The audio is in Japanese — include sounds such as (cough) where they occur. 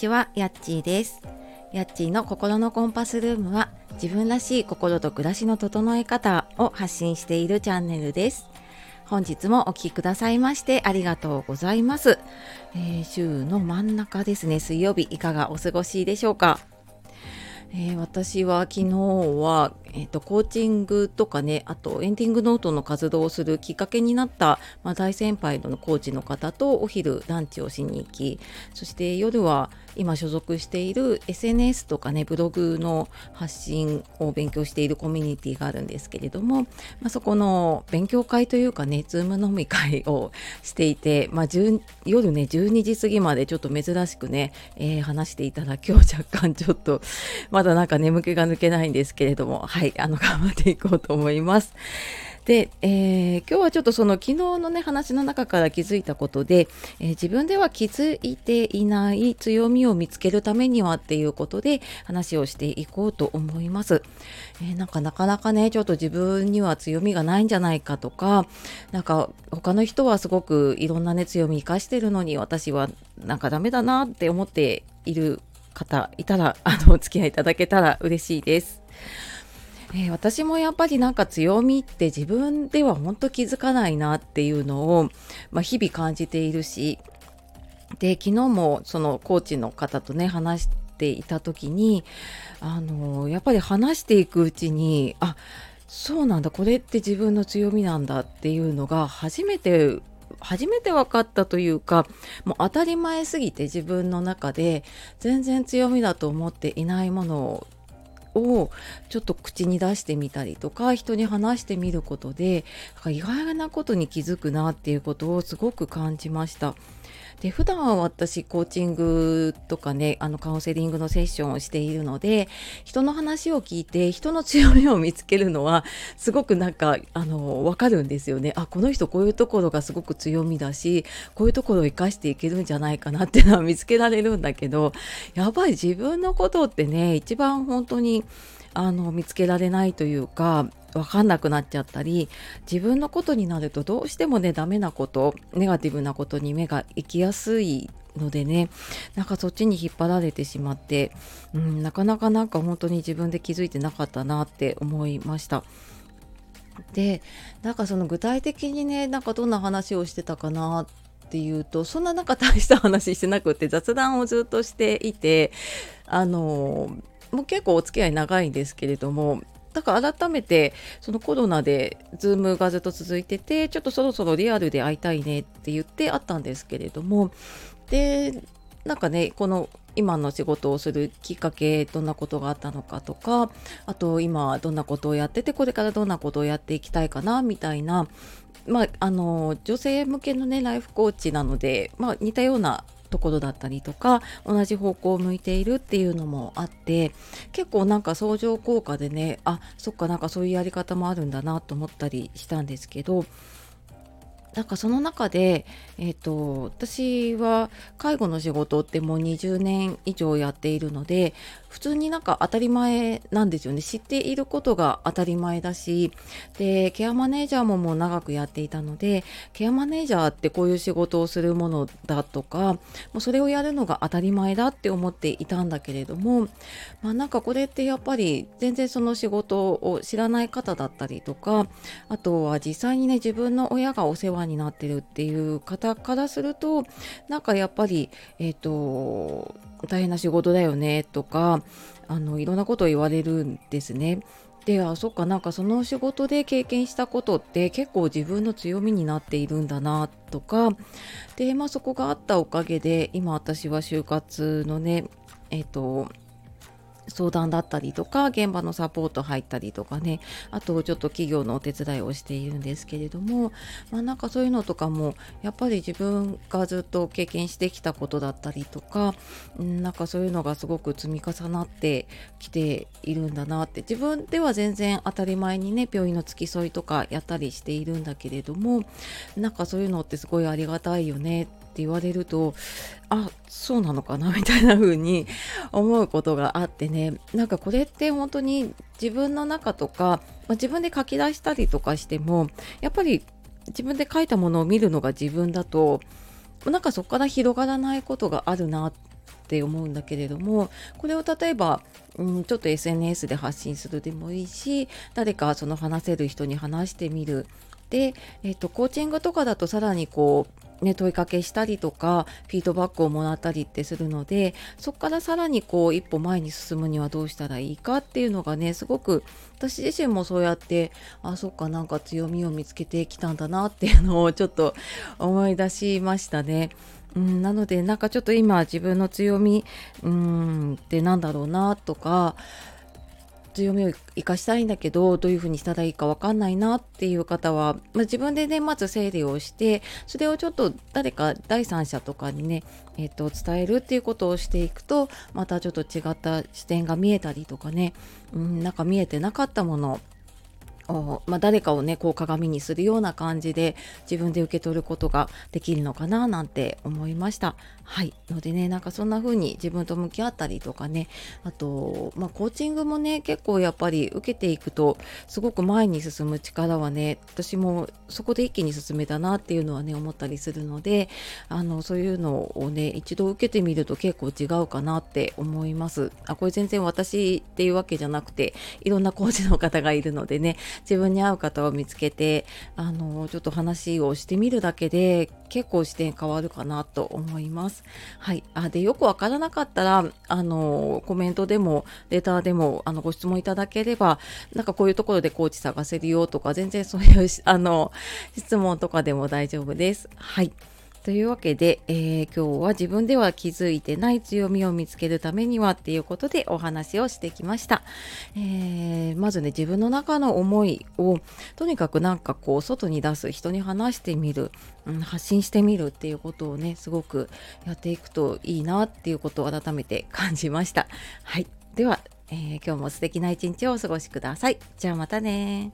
ちは、やっちーです。やっちーの心のコンパスルームは自分らしい心と暮らしの整え方を発信しているチャンネルです。本日もお聴きくださいましてありがとうございます、えー週の真ん中ですね、水曜日いかがお過ごしでしょうか。えー私は昨日は、えーとコーチングとかねあとエンディングノートの活動をするきっかけになった、まあ、大先輩のコーチの方とお昼ランチをしに行きそして夜は今所属している SNS とかねブログの発信を勉強しているコミュニティがあるんですけれども、まあ、そこの勉強会というかねズーム飲み会をしていて、まあ、夜ね12時過ぎまでちょっと珍しくね、えー話していただき今日若干ちょっとまだなんか眠気が抜けないんですけれどもははいあの (laughs) 頑張っていこうと思います。で、えー今日はちょっとその昨日のね話の中から気づいたことで、えー自分では気づいていない強みを見つけるためにはっていうことで話をしていこうと思います。えーなんかなかなかねちょっと自分には強みがないんじゃないかとかなんか他の人はすごくいろんなね強み生かしてるのに私はなんかダメだなって思っている方いたらあのお付き合いいただけたら嬉しいです。えー私もやっぱりなんか強みって自分では本当気づかないなっていうのを、まあ、日々感じているしで昨日もそのコーチの方とね話していた時にあのやっぱり話していくうちにあそうなんだこれって自分の強みなんだっていうのが初めて初めて分かったというかもう当たり前すぎて自分の中で全然強みだと思っていないものををちょっと口に出してみたりとか人に話してみることで意外なことに気づくなっていうことをすごく感じました。で普段は私コーチングとかねあのカウンセリングのセッションをしているので人の話を聞いて人の強みを見つけるのはすごくなんかあの分かるんですよね。あこの人こういうところがすごく強みだしこういうところを生かしていけるんじゃないかなっていうのは見つけられるんだけどやっぱり自分のことってね一番本当にあの見つけられないというか分かんなくなっちゃったり自分のことになるとどうしてもねダメなことネガティブなことに目が行きやすいのでねなんかそっちに引っ張られてしまって、うん、なかなかなんか本当に自分で気づいてなかったなって思いました。でなんかその具体的にねなんかどんな話をしてたかなっていうとそんななんか大した話してなくって雑談をずっとしていてあのもう結構お付き合い長いんですけれどもだから改めてそのコロナでズームがずっと続いててちょっとそろそろリアルで会いたいねって言ってあったんですけれどもでなんかねこの今の仕事をするきっかけどんなことがあったのかとかあと今どんなことをやっててこれからどんなことをやっていきたいかなみたいなまああの女性向けのねライフコーチなので、まあ、似たようなところだったりとか同じ方向を向いているっていうのもあって結構なんか相乗効果でねあそっかなんかそういうやり方もあるんだなと思ったりしたんですけどなんかその中で、えー、と私は介護の仕事ってもう20年以上やっているので普通になんか当たり前なんですよね。知っていることが当たり前だしでケアマネージャーももう長くやっていたのでケアマネージャーってこういう仕事をするものだとかもうそれをやるのが当たり前だって思っていたんだけれども、まあ、なんかこれってやっぱり全然その仕事を知らない方だったりとかあとは実際にね自分の親がお世話になってるっていう方からするとなんかやっぱりえっ、と大変な仕事だよねとかあのいろんなことを言われるんですね。であそっかなんかその仕事で経験したことって結構自分の強みになっているんだなとかでまあそこがあったおかげで今私は就活のねえっ、と相談だったりとか現場のサポート入ったりとかね。あとちょっと企業のお手伝いをしているんですけれどもまあなんかそういうのとかもやっぱり自分がずっと経験してきたことだったりとかなんかそういうのがすごく積み重なってきているんだなって自分では全然当たり前にね病院の付き添いとかやったりしているんだけれどもなんかそういうのってすごいありがたいよねってって言われるとあそうなのかな (laughs) みたいな風に思うことがあってね。なんかこれって本当に自分の中とか、まあ、自分で書き出したりとかしてもやっぱり自分で書いたものを見るのが自分だとなんかそこから広がらないことがあるなって思うんだけれどもこれを例えば、うん、ちょっと SNS で発信するでもいいし誰かその話せる人に話してみる。で、えーと、コーチングとかだとさらにこう、ね、問いかけしたりとかフィードバックをもらったりってするのでそこからさらにこう一歩前に進むにはどうしたらいいかっていうのがねすごく私自身もそうやってあそっかなんか強みを見つけてきたんだなっていうのをちょっと思い出しましたね。うん、なのでなんかちょっと今自分の強みうんってなんだろうなとか強みを生かしたいんだけどどういうふうにしたらいいか分かんないなっていう方は、まあ、自分でねまず整理をしてそれをちょっと誰か第三者とかにね、えー、と伝えるっていうことをしていくとまたちょっと違った視点が見えたりとかね、うん、なんか見えてなかったものまあ、誰かをねこう鏡にするような感じで自分で受け取ることができるのかななんて思いました。はい。のでねなんかそんな風に自分と向き合ったりとかねあとまあコーチングもね結構やっぱり受けていくとすごく前に進む力はね私もそこで一気に進めたなっていうのはね思ったりするのであのそういうのをね一度受けてみると結構違うかなって思います。あこれ全然私っていうわけじゃなくていろんなコーチの方がいるのでね自分に合う方を見つけてあのちょっと話をしてみるだけで結構視点変わるかなと思います。はい、あでよくわからなかったらあのコメントでもレターでもあのご質問いただければなんかこういうところでコーチ探せるよとか全然そういうあの質問とかでも大丈夫です。はいというわけで、えー、今日は自分では気づいてない強みを見つけるためにはっていうことでお話をしてきました。えー、まずね、自分の中の思いをとにかくなんかこう外に出す、人に話してみる、うん、発信してみるっていうことをね、すごくやっていくといいなっていうことを改めて感じました。はい。では、えー、今日も素敵な一日をお過ごしください。じゃあまたね